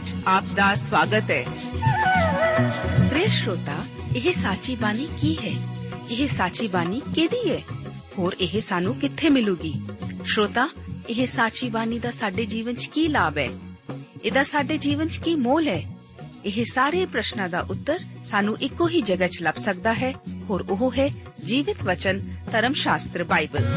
ਵਿੱਚ ਆਪ ਦਾ ਸਵਾਗਤ ਹੈ। ਪ੍ਰਿਯ ਸ਼ਰੋਤਾ, ਇਹ ਸਾਚੀ ਬਾਣੀ ਕੀ ਹੈ? ਇਹ ਸਾਚੀ ਬਾਣੀ ਕਿਹਦੀ ਹੈ? ਹੋਰ ਇਹ ਸਾਨੂੰ ਕਿੱਥੇ ਮਿਲੂਗੀ? ਸ਼ਰੋਤਾ, ਇਹ ਸਾਚੀ ਬਾਣੀ ਦਾ ਸਾਡੇ ਜੀਵਨ 'ਚ ਕੀ ਲਾਭ ਹੈ? ਇਹਦਾ ਸਾਡੇ ਜੀਵਨ 'ਚ ਕੀ ਮੋਲ ਹੈ? ਇਹ ਸਾਰੇ ਪ੍ਰਸ਼ਨਾਂ ਦਾ ਉੱਤਰ ਸਾਨੂੰ ਇੱਕੋ ਹੀ ਜਗ੍ਹਾ 'ਚ ਲੱਭ ਸਕਦਾ ਹੈ। ਹੋਰ ਉਹ ਹੈ ਜੀਵਿਤ ਵਚਨ, ਧਰਮ ਸ਼ਾਸਤਰ, ਬਾਈਬਲ।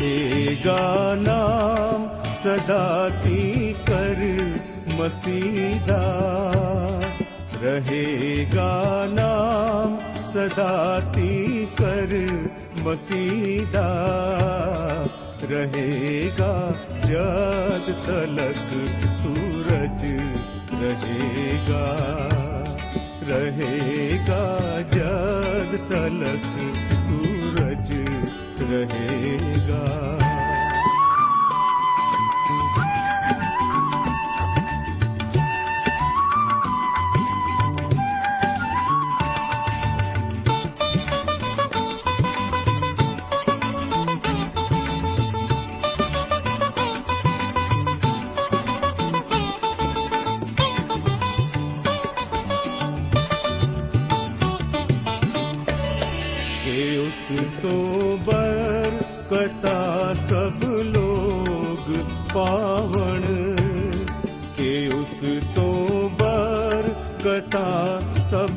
ेगाना सदा तर् मसीदाेगा सदाति कर मसीदा। रहेगा जद तलक सूरज रहेगा। रहेगा जद तलक रहेगा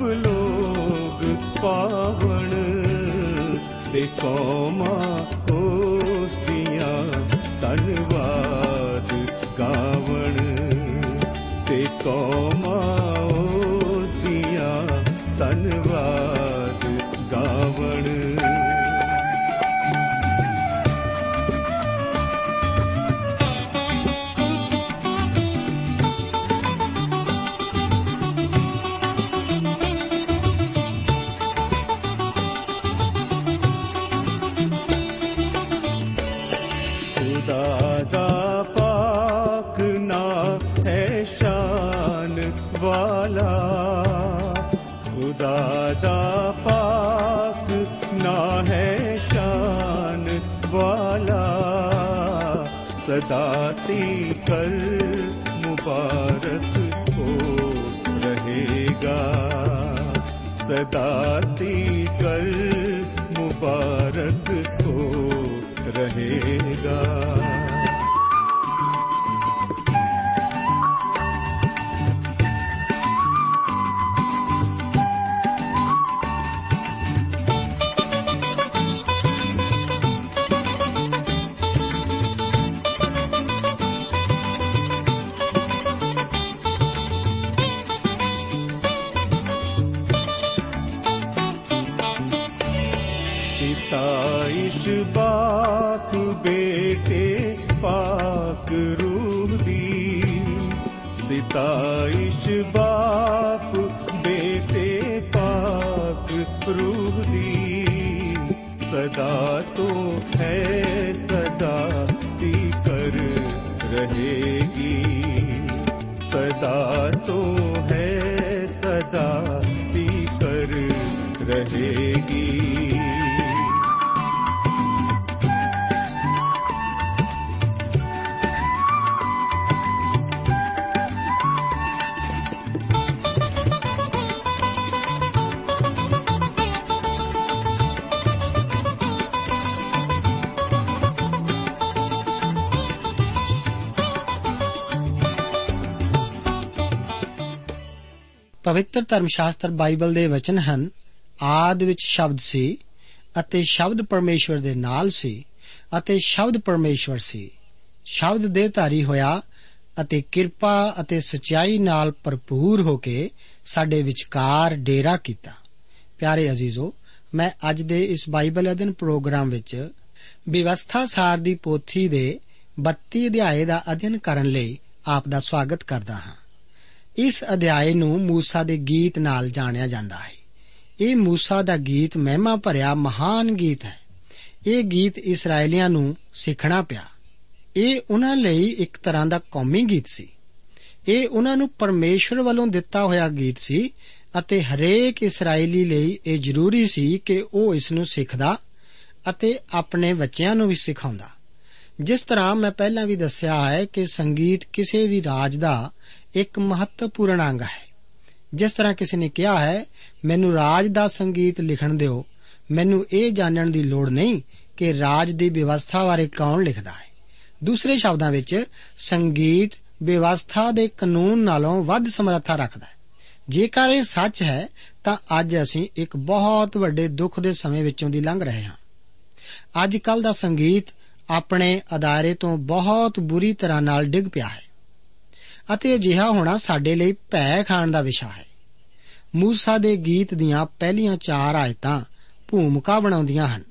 लोग पावण ते कौमा होस्तियां धन्यवाद गावण ते सदाती कर मुबारक हो रहेगा सदाती कर मुबारक हो रहेगा तो है सदा ती कर रहेगी ਪਵਿੱਤਰ ਧਰਮ ਸ਼ਾਸਤਰ ਬਾਈਬਲ ਦੇ ਵਚਨ ਹਨ, ਆਦ ਵਿੱਚ ਸ਼ਬਦ ਸੀ ਅਤੇ ਸ਼ਬਦ ਪਰਮੇਸ਼ਵਰ ਦੇ ਨਾਲ ਸੀ ਅਤੇ ਸ਼ਬਦ ਪਰਮੇਸ਼ਵਰ ਸੀ। ਸ਼ਬਦ ਦੇ ਧਾਰੀ ਹੋਇਆ ਅਤੇ ਕਿਰਪਾ ਅਤੇ ਸਚਾਈ ਨਾਲ ਭਰਪੂਰ ਹੋ ਕੇ ਸਾਡੇ ਵਿਚਕਾਰ ਡੇਰਾ ਕੀਤਾ। ਪਿਆਰੇ ਅਜ਼ੀਜ਼ੋ, ਮੈਂ ਅੱਜ ਦੇ ਇਸ ਬਾਈਬਲ ਅਧਿਨ ਪ੍ਰੋਗਰਾਮ ਵਿੱਚ ਵਿਵਸਥਾ ਸਾਰ ਦੀ ਪੋਥੀ ਦੇ 32 ਅਧਿਆਏ ਦਾ ਅਧਿਨ ਕਰਨ ਲਈ ਆਪ ਦਾ ਸਵਾਗਤ ਕਰਦਾ ਹਾਂ। ਇਸ ਅਧਿਆਏ ਨੂੰ ਮੂਸਾ ਦੇ ਗੀਤ ਨਾਲ ਜਾਣਿਆ ਜਾਂਦਾ ਹੈ। ਇਹ ਮੂਸਾ ਦਾ ਗੀਤ ਮਹਿਮਾ ਭਰਿਆ ਮਹਾਨ ਗੀਤ ਹੈ। ਇਹ ਗੀਤ ਇਸرائیਲੀਆਂ ਨੂੰ ਸਿੱਖਣਾ ਪਿਆ। ਇਹ ਉਹਨਾਂ ਲਈ ਇੱਕ ਤਰ੍ਹਾਂ ਦਾ ਕੌਮੀ ਗੀਤ ਸੀ। ਇਹ ਉਹਨਾਂ ਨੂੰ ਪਰਮੇਸ਼ਰ ਵੱਲੋਂ ਦਿੱਤਾ ਹੋਇਆ ਗੀਤ ਸੀ ਅਤੇ ਹਰੇਕ ਇਸرائیਲੀ ਲਈ ਇਹ ਜ਼ਰੂਰੀ ਸੀ ਕਿ ਉਹ ਇਸ ਨੂੰ ਸਿੱਖਦਾ ਅਤੇ ਆਪਣੇ ਬੱਚਿਆਂ ਨੂੰ ਵੀ ਸਿਖਾਉਂਦਾ। ਜਿਸ ਤਰ੍ਹਾਂ ਮੈਂ ਪਹਿਲਾਂ ਵੀ ਦੱਸਿਆ ਹੈ ਕਿ ਸੰਗੀਤ ਕਿਸੇ ਵੀ ਰਾਜ ਦਾ ਇੱਕ ਮਹੱਤਵਪੂਰਨ ਅੰਗ ਹੈ। ਜਿਸ ਤਰ੍ਹਾਂ ਕਿਸੇ ਨੇ ਕਿਹਾ ਹੈ, ਮੈਨੂੰ ਰਾਜ ਦਾ ਸੰਗੀਤ ਲਿਖਣ ਦਿਓ। ਮੈਨੂੰ ਇਹ ਜਾਣਨ ਦੀ ਲੋੜ ਨਹੀਂ ਕਿ ਰਾਜ ਦੀ ਵਿਵਸਥਾ ਬਾਰੇ ਕੌਣ ਲਿਖਦਾ ਹੈ। ਦੂਸਰੇ ਸ਼ਬਦਾਂ ਵਿੱਚ, ਸੰਗੀਤ ਵਿਵਸਥਾ ਦੇ ਕਾਨੂੰਨ ਨਾਲੋਂ ਵੱਧ ਸਮਰੱਥਾ ਰੱਖਦਾ ਹੈ। ਜੇਕਰ ਇਹ ਸੱਚ ਹੈ, ਤਾਂ ਅੱਜ ਅਸੀਂ ਇੱਕ ਬਹੁਤ ਵੱਡੇ ਦੁੱਖ ਦੇ ਸਮੇਂ ਵਿੱਚੋਂ ਦੀ ਲੰਘ ਰਹੇ ਹਾਂ। ਅੱਜ ਕੱਲ ਦਾ ਸੰਗੀਤ ਆਪਣੇ ਅਦਾਰੇ ਤੋਂ ਬਹੁਤ ਬੁਰੀ ਤਰ੍ਹਾਂ ਨਾਲ ਡਿੱਗ ਪਿਆ ਹੈ। ਅਤੇ ਅਜਿਹਾ ਹੋਣਾ ਸਾਡੇ ਲਈ ਭੈ ਖਾਣ ਦਾ ਵਿਸ਼ਾ ਹੈ। ਮੂਸਾ ਦੇ ਗੀਤ ਦੀਆਂ ਪਹਿਲੀਆਂ 4 ਆਇਤਾਂ ਭੂਮਿਕਾ ਬਣਾਉਂਦੀਆਂ ਹਨ।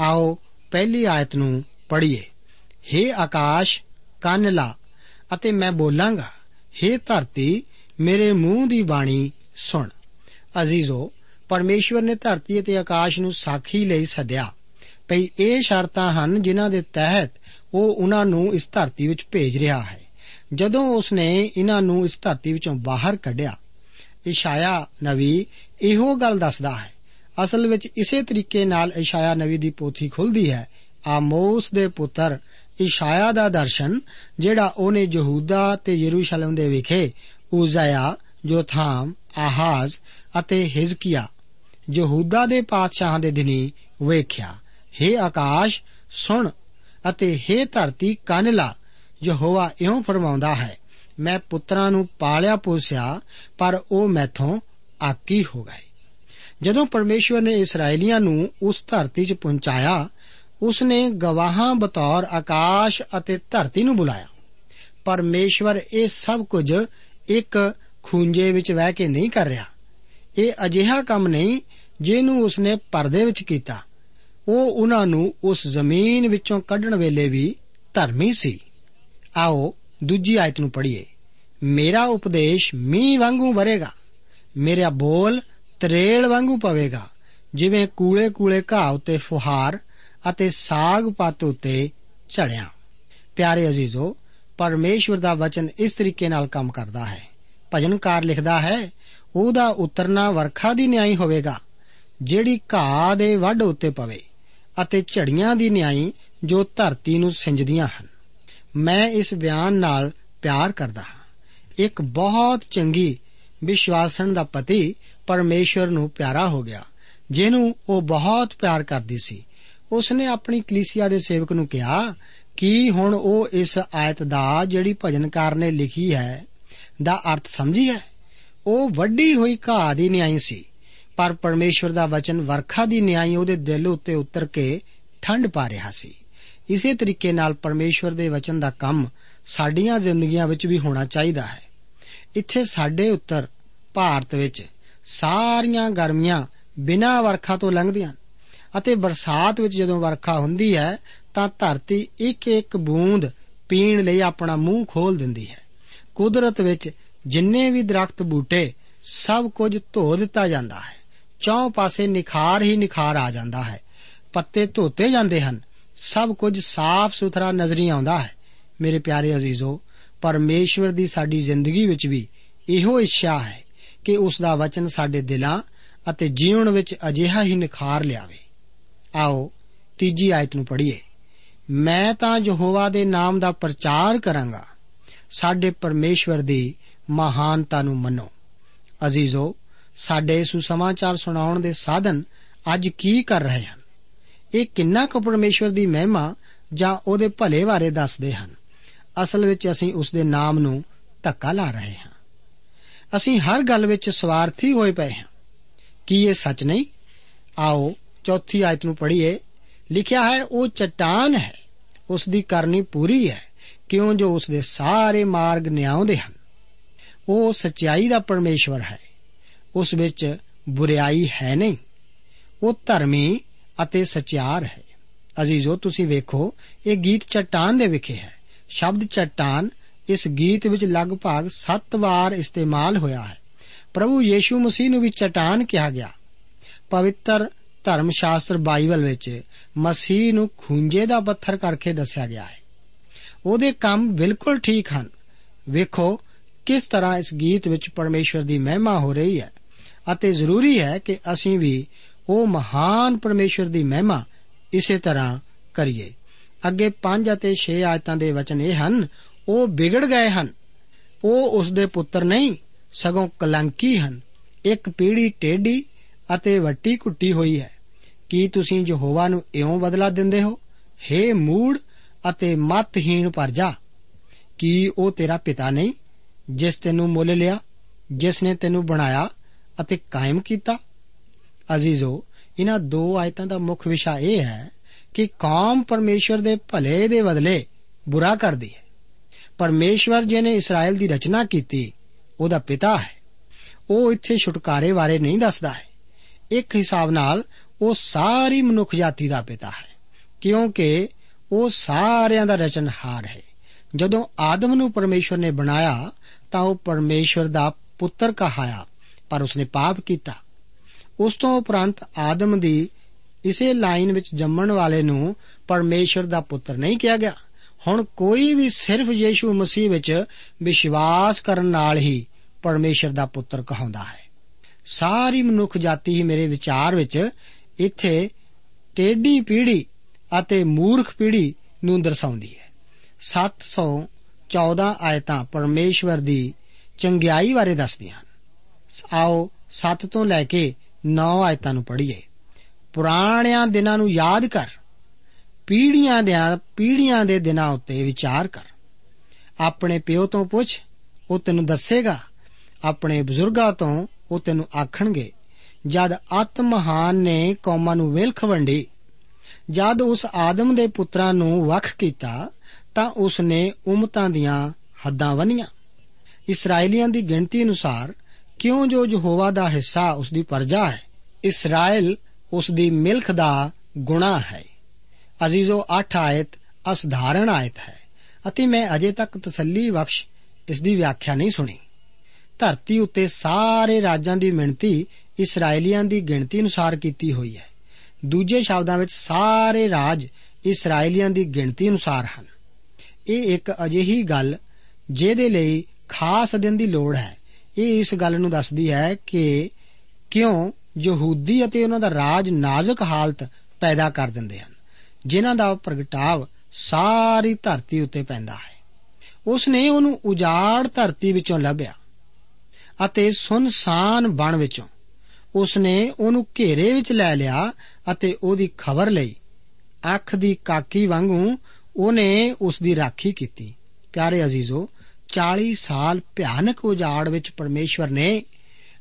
ਆਓ ਪਹਿਲੀ ਆਇਤ ਨੂੰ ਪੜ੍ਹੀਏ। हे ਆਕਾਸ਼, ਕੰਨ ਲਾ ਅਤੇ ਮੈਂ ਬੋਲਾਂਗਾ हे ਧਰਤੀ, ਮੇਰੇ ਮੂੰਹ ਦੀ ਬਾਣੀ ਸੁਣ। ਅਜ਼ੀਜ਼ੋ, ਪਰਮੇਸ਼ਵਰ ਨੇ ਧਰਤੀ ਅਤੇ ਆਕਾਸ਼ ਨੂੰ ਸਾਖੀ ਲਈ ਸੱਦਿਆ। ਭਈ ਇਹ ਸ਼ਰਤਾਂ ਹਨ ਜਿਨ੍ਹਾਂ ਦੇ ਤਹਿਤ ਉਹ ਉਹਨਾਂ ਨੂੰ ਇਸ ਧਰਤੀ ਵਿੱਚ ਭੇਜ ਰਿਹਾ ਹੈ। ਜਦੋਂ ਉਸ ਨੇ ਇਹਨਾਂ ਨੂੰ ਇਸ ਧਰਤੀ ਵਿੱਚੋਂ ਬਾਹਰ ਕੱਢਿਆ, ਇਸ਼ਾਇਆ ਨਵੀ ਇਹੋ ਗੱਲ ਦੱਸਦਾ ਹੈ। ਅਸਲ ਵਿੱਚ ਇਸੇ ਤਰੀਕੇ ਨਾਲ ਇਸ਼ਾਇਆ ਨਵੀ ਦੀ ਪੋਥੀ ਖੁੱਲਦੀ ਹੈ। ਆਮੋਸ ਦੇ ਪੁੱਤਰ ਇਸ਼ਾਇਆ ਦਾ ਦਰਸ਼ਨ, ਜਿਹੜਾ ਉਹਨੇ ਯਹੂਦਾ ਤੇ ਯਰੂਸ਼ਲਮ ਦੇ ਵਿਖੇ ਉਜ਼ਾਇਆ ਜੋਥਾਮ ਆਹਾਜ਼ ਅਤੇ ਹਿਜ਼ਕੀਆ, ਯਹੂਦਾ ਦੇ ਪਾਤਸ਼ਾਹਾਂ ਦੇ ਦਿਨੀ ਵੇਖਿਆ। हे ਆਕਾਸ਼, ਸੁਣ ਅਤੇ हे ਧਰਤੀ ਕੰਨ ਲਾ। ਯਹੋਵਾ ਇਉਂ ਫਰਮਾਉਂਦਾ ਹੈ, ਮੈਂ ਪੁੱਤਰਾਂ ਨੂੰ ਪਾਲਿਆ ਪੋਸਿਆ, ਪਰ ਉਹ ਮੈਥੋਂ ਆਕੀ ਹੋ ਗਏ। ਜਦੋਂ ਪਰਮੇਸ਼ਵਰ ਨੇ ਇਸرائیਲੀਆਂ ਨੂੰ ਉਸ ਧਰਤੀ 'ਚ ਪਹੁੰਚਾਇਆ, ਉਸ ਨੇ ਗਵਾਹਾਂ ਬਤੌਰ ਆਕਾਸ਼ ਅਤੇ ਧਰਤੀ ਨੂੰ ਬੁਲਾਇਆ। ਪਰਮੇਸ਼ਵਰ ਇਹ ਸਭ ਕੁਝ ਇੱਕ ਖੂੰਜੇ ਵਿੱਚ ਵਹਿ ਕੇ ਨਹੀਂ ਕਰ ਰਿਹਾ। ਇਹ ਅਜਿਹਾ ਕੰਮ ਨਹੀਂ ਜਿਹਨੂੰ ਉਸਨੇ ਪਰਦੇ ਵਿੱਚ ਕੀਤਾ। ਉਹ ਉਹਨਾਂ ਨੂੰ ਉਸ ਜ਼ਮੀਨ ਵਿੱਚੋਂ ਕੱਢਣ ਵੇਲੇ ਵੀ ਧਰਮੀ ਸੀ। ਆਓ ਦੂਜੀ ਆਇਤ ਨੂੰ ਪੜ੍ਹੀਏ। ਮੇਰਾ ਉਪਦੇਸ਼ ਮੀਂਹ ਵਾਂਗੂ ਵਰੇਗਾ, ਮੇਰਾ ਬੋਲ ਤਰੇਲ ਵਾਂਗੂ ਪਵੇਗਾ, ਜਿਵੇਂ ਕੂਲੇ ਕੂਲੇ ਘਾਹ ਉਤੇ ਫੁਹਾਰ ਅਤੇ ਸਾਗ ਪੱਤ ਉਤੇ ਝੜਿਆ ਪਿਆਰੇ ਅਜ਼ੀਜ਼ੋ, ਪਰਮੇਸ਼ਵਰ ਦਾ ਵਚਨ ਇਸ ਤਰੀਕੇ ਨਾਲ ਕੰਮ ਕਰਦਾ ਹੈ। ਭਜਨਕਾਰ ਲਿਖਦਾ ਹੈ, ਉਹਦਾ ਉਤਰਨਾ ਵਰਖਾ ਦੀ ਨਿਆਈ ਹੋਵੇਗਾ, ਜਿਹੜੀ ਘਾਹ ਦੇ ਵੱਢ ਉੱਤੇ ਪਵੇ ਅਤੇ ਝੜੀਆਂ ਦੀ ਨਿਆਈ ਜੋ ਧਰਤੀ ਨੂੰ ਸਿੰਜਦੀਆਂ ਹਨ। ਮੈਂ ਇਸ ਬਿਆਨ ਨਾਲ ਪਿਆਰ ਕਰਦਾ ਹਾਂ। ਇੱਕ ਬਹੁਤ ਚੰਗੀ ਵਿਸ਼ਵਾਸਣ ਦਾ ਪਤੀ ਪਰਮੇਸ਼ਵਰ ਨੂੰ ਪਿਆਰਾ ਹੋ ਗਿਆ, ਜਿਹਨੂੰ ਉਹ ਬਹੁਤ ਪਿਆਰ ਕਰਦੀ ਸੀ। ਉਸ ਨੇ ਆਪਣੀ ਕਲੀਸਿਆ ਦੇ ਸੇਵਕ ਨੂੰ ਕਿਹਾ ਕਿ ਹੁਣ ਉਹ ਇਸ ਆਇਤ ਦਾ ਜਿਹੜੀ ਭਜਨਕਾਰ ਨੇ ਲਿਖੀ ਹੈ ਦਾ ਅਰਥ ਸਮਝੀ ਹੈ। ਉਹ ਵੱਡੀ ਹੋਈ ਘਾਹ ਦੀ ਨਿਆਈ ਸੀ, ਪਰ ਪਰਮੇਸ਼ਵਰ ਦਾ ਵਚਨ ਵਰਖਾ ਦੀ ਨਿਆਈ ਉਹਦੇ ਦਿਲ ਉੱਤੇ ਉਤਰ ਕੇ ਠੰਡ ਪਾ ਰਿਹਾ ਸੀ। ਇਸੇ ਤਰੀਕੇ ਨਾਲ ਪਰਮੇਸ਼ਵਰ ਦੇ ਵਚਨ ਦਾ ਕੰਮ ਸਾਡੀਆਂ ਜ਼ਿੰਦਗੀਆਂ ਵਿੱਚ ਵੀ ਹੋਣਾ ਚਾਹੀਦਾ ਹੈ। ਇੱਥੇ ਸਾਡੇ ਉੱਤਰ ਭਾਰਤ ਵਿੱਚ ਸਾਰੀਆਂ ਗਰਮੀਆਂ ਬਿਨਾਂ ਵਰਖਾ ਤੋਂ ਲੰਘਦੀਆਂ ਅਤੇ ਬਰਸਾਤ ਵਿੱਚ ਜਦੋਂ ਵਰਖਾ ਹੁੰਦੀ ਹੈ ਤਾਂ ਧਰਤੀ ਇੱਕ ਇੱਕ ਬੂੰਦ ਪੀਣ ਲਈ ਆਪਣਾ ਮੂੰਹ ਖੋਲ ਦਿੰਦੀ ਹੈ। ਕੁਦਰਤ ਵਿੱਚ ਜਿੰਨੇ ਵੀ ਦਰਖਤ ਬੂਟੇ ਸਭ ਕੁਝ ਧੋ ਦਿੱਤਾ ਜਾਂਦਾ ਹੈ। ਚੌਂ ਪਾਸੇ ਨਿਖਾਰ ਹੀ ਨਿਖਾਰ ਆ ਜਾਂਦਾ ਹੈ। ਪੱਤੇ ਧੋਤੇ ਜਾਂਦੇ ਹਨ ਸਭ ਕੁਝ ਸਾਫ਼ ਸੁਥਰਾ ਨਜ਼ਰੀ ਆਉਂਦਾ ਹੈ, ਮੇਰੇ ਪਿਆਰੇ ਅਜ਼ੀਜ਼ੋ। ਪਰਮੇਸ਼ਵਰ ਦੀ ਸਾਡੀ ਜ਼ਿੰਦਗੀ ਵਿੱਚ ਵੀ ਇਹੋ ਇੱਛਾ ਹੈ ਕਿ ਉਸ ਦਾ ਵਚਨ ਸਾਡੇ ਦਿਲਾਂ ਅਤੇ ਜੀਵਨ ਵਿੱਚ ਅਜਿਹਾ ਹੀ ਨਿਖਾਰ ਲਿਆਵੇ। ਆਓ, ਤੀਜੀ ਆਇਤ ਨੂੰ ਪੜ੍ਹੀਏ। ਮੈਂ ਤਾਂ ਯਹੋਵਾ ਦੇ ਨਾਮ ਦਾ ਪ੍ਰਚਾਰ ਕਰਾਂਗਾ। ਸਾਡੇ ਪਰਮੇਸ਼ਵਰ ਦੀ ਮਹਾਨਤਾ ਨੂੰ ਮੰਨੋ। ਅਜ਼ੀਜ਼ੋ, ਸਾਡੇ ਸੁਸਮਾਚਾਰ ਸੁਣਾਉਣ ਦੇ ਸਾਧਨ ਅੱਜ ਕੀ ਕਰ ਰਹੇ ਹਨ? ਇਹ ਕਿੰਨਾ ਕੁ ਪਰਮੇਸ਼ਵਰ ਦੀ ਮਹਿਮਾ ਜਾਂ ਉਹਦੇ ਭਲੇ ਬਾਰੇ ਦੱਸਦੇ ਹਨ? ਅਸਲ ਵਿੱਚ ਅਸੀਂ ਉਸ ਦੇ ਨਾਮ ਨੂੰ ਧੱਕਾ ਲਾ ਰਹੇ ਹਾਂ। ਅਸੀਂ ਹਰ ਗੱਲ ਵਿੱਚ ਸਵਾਰਥੀ ਹੋਏ ਪਏ ਹਾਂ। ਕੀ ਇਹ ਸੱਚ ਨਹੀਂ? ਆਓ, ਚੌਥੀ ਆਇਤ ਨੂੰ ਪੜ੍ਹੀਏ। ਲਿਖਿਆ ਹੈ, ਉਹ ਚਟਾਨ ਹੈ। ਉਸ ਦੀ ਕਰਨੀ ਪੂਰੀ ਹੈ, ਕਿਉਂ ਜੋ ਉਸ ਦੇ ਸਾਰੇ ਮਾਰਗ ਨਿਆਉਂਦੇ ਹਨ। ਉਹ ਸਚਾਈ ਦਾ ਪਰਮੇਸ਼ਵਰ ਹੈ। ਉਸ ਵਿੱਚ ਬੁਰੀਾਈ ਹੈ ਨਹੀਂ। ਉਹ ਧਰਮੀ ਅਤੇ ਸਚਿਆਰ ਹੈ। ਅਜ਼ੀਜ਼ੋ, ਤੁਸੀਂ ਵੇਖੋ, ਇਹ ਗੀਤ ਚਟਾਨ ਦੇ ਵਿਖੇ ਹੈ। ਸ਼ਬਦ ਚਟਾਨ ਇਸ ਗੀਤ ਵਿੱਚ ਲਗਭਗ 7 ਵਾਰ ਇਸਤੇਮਾਲ ਹੋਇਆ ਹੈ। ਪ੍ਰਭੂ ਯੀਸ਼ੂ ਮਸੀਹ ਨੂੰ ਵੀ ਚਟਾਨ ਕਿਹਾ ਗਿਆ। ਪਵਿੱਤਰ ਧਰਮ ਸ਼ਾਸਤਰ ਬਾਈਬਲ ਵਿੱਚ ਮਸੀਹ ਨੂੰ ਖੂੰਜੇ ਦਾ ਪੱਥਰ ਕਰਕੇ ਦੱਸਿਆ ਗਿਆ ਹੈ। ਉਹਦੇ ਕੰਮ ਬਿਲਕੁਲ ਠੀਕ ਹਨ। ਵੇਖੋ ਕਿਸ ਤਰ੍ਹਾਂ ਇਸ ਗੀਤ ਵਿੱਚ ਪਰਮੇਸ਼ਵਰ ਦੀ ਮਹਿਮਾ ਹੋ ਰਹੀ ਹੈ। ਅਤੇ ਜ਼ਰੂਰੀ ਹੈ ਕਿ ਅਸੀਂ ਵੀ ਉਹ ਮਹਾਨ ਪਰਮੇਸ਼ਵਰ ਦੀ ਮਹਿਮਾ ਇਸੇ ਤਰ੍ਹਾਂ ਕਰੀਏ। ਅੱਗੇ 5 ਅਤੇ 6 ਆਇਤਾਂ ਦੇ ਵਚਨ ਇਹ ਹਨ, ਉਹ ਵਿਗੜ ਗਏ ਹਨ। ਉਹ ਉਸ ਦੇ ਪੁੱਤਰ ਨਹੀਂ, ਸਗੋਂ ਕਲੰਕੀ ਹਨ। ਇੱਕ ਪੀੜੀ ਟੇਢੀ ਅਤੇ ਵੱਟੀ ਕੁੱਟੀ ਹੋਈ ਹੈ। ਕੀ ਤੁਸੀਂ ਯਹੋਵਾ ਨੂੰ ਇਉਂ ਬਦਲਾ ਦਿੰਦੇ ਹੋ? हे ਮੂੜ ਅਤੇ ਮਤਹੀਣ ਪਰਜਾ ਕੀ ਉਹ ਤੇਰਾ ਪਿਤਾ ਨਹੀਂ, ਜਿਸ ਤੈਨੂੰ ਮੁੱਲ ਲਿਆ, ਜਿਸ ਨੇ ਤੈਨੂੰ ਬਣਾਇਆ ਅਤੇ ਕਾਇਮ ਕੀਤਾ? ਅਜ਼ੀਜ਼ੋ ਇਹਨਾਂ ਦੋ ਆਇਤਾਂ ਦਾ ਮੁੱਖ ਵਿਸ਼ਾ ਇਹ ਹੈ ਕਿ ਕੌਮ ਪਰਮੇਸ਼ਵਰ ਦੇ ਭਲੇ ਦੇ ਬਦਲੇ ਬੁਰਾ ਕਰਦੀ ਹੈ। ਪਰਮੇਸ਼ਵਰ ਜਿਹਨੇ ਇਸਰਾਇਲ ਦੀ ਰਚਨਾ ਕੀਤੀ, ਉਹਦਾ ਪਿਤਾ ਹੈ। ਉਹ ਇੱਥੇ ਛੁਟਕਾਰੇ ਬਾਰੇ ਨਹੀਂ ਦੱਸਦਾ ਹੈ। ਇੱਕ ਹਿਸਾਬ ਨਾਲ, ਉਹ ਸਾਰੀ ਮਨੁੱਖ ਜਾਤੀ ਦਾ ਪਿਤਾ ਹੈ, ਕਿਉਂਕਿ ਉਹ ਸਾਰਿਆਂ ਦਾ ਰਚਨਹਾਰ ਹੈ। ਜਦੋਂ ਆਦਮ ਨੂੰ ਪਰਮੇਸ਼ਵਰ ਨੇ ਬਣਾਇਆ, ਤਾਂ ਉਹ ਪਰਮੇਸ਼ਵਰ ਦਾ ਪੁੱਤਰ ਕਹਾਇਆ, ਪਰ ਉਸਨੇ ਪਾਪ ਕੀਤਾ। ਉਸ ਤੋਂ ਉਪਰੰਤ ਆਦਮ ਦੀ ਇਸੇ ਲਾਈਨ ਵਿੱਚ ਜੰਮਣ ਵਾਲੇ ਨੂੰ ਪਰਮੇਸ਼ਵਰ ਦਾ ਪੁੱਤਰ ਨਹੀਂ ਕਿਹਾ ਗਿਆ। ਹੁਣ ਕੋਈ ਵੀ ਸਿਰਫ ਯੀਸ਼ੂ ਮਸੀਹ ਵਿੱਚ ਵਿਸ਼ਵਾਸ ਕਰਨ ਨਾਲ ਹੀ ਪਰਮੇਸ਼ਵਰ ਦਾ ਪੁੱਤਰ ਕਹਾਉਂਦਾ ਹੈ। ਸਾਰੀ ਮਨੁੱਖ ਜਾਤੀ ਹੀ ਮੇਰੇ ਵਿਚਾਰ ਵਿੱਚ ਇੱਥੇ ਟੇਢੀ ਪੀੜੀ ਅਤੇ ਮੂਰਖ ਪੀੜੀ ਨੂੰ ਦਰਸਾਉਂਦੀ ਹੈ। 714 ਆਇਤਾਂ ਪਰਮੇਸ਼ਵਰ ਦੀ ਚੰਗਿਆਈ ਬਾਰੇ ਦੱਸਦੀਆਂ ਹਨ। ਆਓ 7 ਤੋਂ ਲੈ ਕੇ 9 ਆਇਤਾਂ ਨੂੰ ਪੜ੍ਹੀਏ। ਪੁਰਾਣਿਆਂ ਦਿਨਾਂ ਨੂੰ ਯਾਦ ਕਰ, ਪੀੜ੍ਹੀਆਂ ਦੇ ਪੀੜ੍ਹੀਆਂ ਦੇ ਦਿਨਾਂ ਉੱਤੇ ਵਿਚਾਰ ਕਰ। ਆਪਣੇ ਪਿਓ ਤੋਂ ਪੁੱਛ, ਉਹ ਤੈਨੂੰ ਦੱਸੇਗਾ। ਆਪਣੇ ਬਜ਼ੁਰਗਾਂ ਤੋਂ ਉਹ ਤੈਨੂੰ ਆਖਣਗੇ, ਜਦ ਅਤ ਮਹਾਨ ਨੇ ਕੌਮਾਂ ਨੂੰ ਵਿਲਖ ਵੰਡੀ, ਜਦ ਉਸ ਆਦਮ ਦੇ ਪੁੱਤਰਾਂ ਨੂੰ ਵੱਖ ਕੀਤਾ, ਤਾਂ ਉਸ ਨੇ ਉਮਤਾਂ ਦੀਆਂ ਹੱਦਾਂ ਬੰਨੀਆਂ। ਇਸرائیਲੀਆਂ ਦੀ ਗਿਣਤੀ ਅਨੁਸਾਰ ਕਿਉਂ ਜੋ ਯਹੋਵਾ ਦਾ ਹਿੱਸਾ ਉਸ ਦੀ ਪਰਜਾ ਹੈ? ਇਸਰਾਇਲ ਉਸ ਦੀ ਮਿਲਖ ਦਾ ਗੁਣਾ ਹੈ। ਅਜ਼ੀਜ਼ੋ 8 ਆਇਤ, ਅਸਧਾਰਨ ਆਇਤ ਹੈ। ਅਤੇ ਮੈਂ ਅਜੇ ਤੱਕ ਤਸੱਲੀ ਬਖਸ਼ ਇਸ ਦੀ ਵਿਆਖਿਆ ਨਹੀਂ ਸੁਣੀ। ਧਰਤੀ ਉੱਤੇ ਸਾਰੇ ਰਾਜਾਂ ਦੀ ਮਿਣਤੀ ਇਸرائیਲੀਆਂ ਦੀ ਗਿਣਤੀ ਅਨੁਸਾਰ ਕੀਤੀ ਹੋਈ ਹੈ। ਦੂਜੇ ਸ਼ਬਦਾਂ ਵਿੱਚ ਸਾਰੇ ਰਾਜ ਇਸرائیਲੀਆਂ ਦੀ ਗਿਣਤੀ ਅਨੁਸਾਰ ਹਨ। ਇਹ ਇੱਕ ਅਜਿਹੀ ਗੱਲ ਜਿਹਦੇ ਲਈ ਖਾਸ ਦਿਨ ਦੀ ਲੋੜ ਹੈ ਇਹ ਇਸ ਗੱਲ ਨੂੰ ਦੱਸਦੀ ਹੈ ਕਿ ਕਿਉਂ ਯਹੂਦੀ ਅਤੇ ਉਹਨਾਂ ਦਾ ਰਾਜ ਨਾਜ਼ੁਕ ਹਾਲਤ ਪੈਦਾ ਕਰ ਦਿੰਦੇ ਹਨ, ਜਿਨ੍ਹਾਂ ਦਾ ਪ੍ਰਗਟਾਵ ਸਾਰੀ ਧਰਤੀ ਉੱਤੇ ਪੈਂਦਾ ਹੈ। ਉਸ ਨੇ ਉਹਨੂੰ ਉਜਾੜ ਧਰਤੀ ਵਿੱਚੋਂ ਲੱਭਿਆ ਅਤੇ ਸੁਨਸਾਨ ਬਣ ਵਿੱਚੋਂ ਉਸ ਨੇ ਉਹਨੂੰ ਘੇਰੇ ਵਿੱਚ ਲੈ ਲਿਆ ਅਤੇ ਉਹਦੀ ਖਬਰ ਲਈ ਅੱਖ ਦੀ ਕਾਕੀ ਵਾਂਗੂ ਉਹਨੇ ਉਸ ਦੀ ਰਾਖੀ ਕੀਤੀ। ਪਿਆਰੇ ਅਜ਼ੀਜ਼ੋ 40 ਸਾਲ ਭਿਆਨਕ ਉਜਾੜ ਵਿੱਚ ਪਰਮੇਸ਼ਵਰ ਨੇ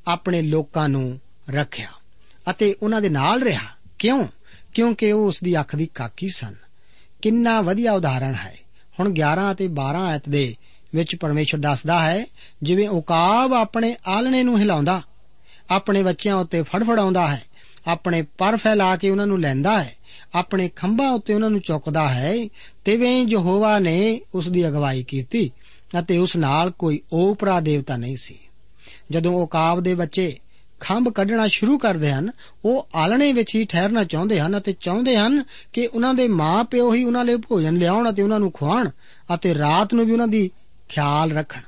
ਆਪਣੇ ਲੋਕਾਂ ਨੂੰ ਰੱਖਿਆ ਅਤੇ ਉਹਨਾਂ ਦੇ ਨਾਲ ਰਿਹਾ। ਕਿਉਂ? ਕਿਉਂਕਿ ਉਹ ਉਸ ਦੀ ਅੱਖ ਦੀ ਕਾਕੀ ਸਨ। ਕਿੰਨਾ ਵਧੀਆ ਉਦਾਹਰਣ ਹੈ। ਹੁਣ 11 ਅਤੇ 12 ਆਇਤ ਦੇ ਵਿੱਚ ਪਰਮੇਸ਼ਰ ਦੱਸਦਾ ਹੈ, ਜਿਵੇਂ ਉਕਾਬ ਆਪਣੇ ਆਲਣੇ ਨੂੰ ਹਿਲਾਉਂਦਾ, ਆਪਣੇ ਬੱਚਿਆਂ ਉੱਤੇ ਫੜਫੜਾਉਂਦਾ ਹੈ, ਆਪਣੇ ਪਰ ਫੈਲਾ ਕੇ ਉਹਨਾਂ ਨੂੰ ਲੈਂਦਾ ਹੈ, ਆਪਣੇ ਖੰਭਾਂ ਉੱਤੇ ਉਹਨਾਂ ਨੂੰ ਚੁੱਕਦਾ ਹੈ, ਤਿਵੇਂ ਯਹੋਵਾ ਨੇ ਉਸ ਦੀ ਅਗਵਾਈ ਕੀਤੀ। ਅਤੇ ਉਸ ਨਾਲ ਕੋਈ ਓਪਰਾ ਦੇਵਤਾ ਨਹੀਂ ਸੀ। ਜਦੋਂ ਉਕਾਬ ਦੇ ਬੱਚੇ ਖੰਭ ਕੱਢਣਾ ਸ਼ੁਰੂ ਕਰਦੇ ਹਨ, ਉਹ ਆਲਣੇ ਵਿੱਚ ਹੀ ਠਹਿਰਨਾ ਚਾਹੁੰਦੇ ਹਨ ਅਤੇ ਚਾਹੁੰਦੇ ਹਨ ਕਿ ਉਹਨਾਂ ਦੇ ਮਾਪਿਓ ਹੀ ਉਹਨਾਂ ਲਈ ਭੋਜਨ ਲਿਆਉਣ ਅਤੇ ਉਹਨਾਂ ਨੂੰ ਖਵਾਉਣ ਅਤੇ ਰਾਤ ਨੂੰ ਵੀ ਉਹਨਾਂ ਦੀ ਖਿਆਲ ਰੱਖਣ।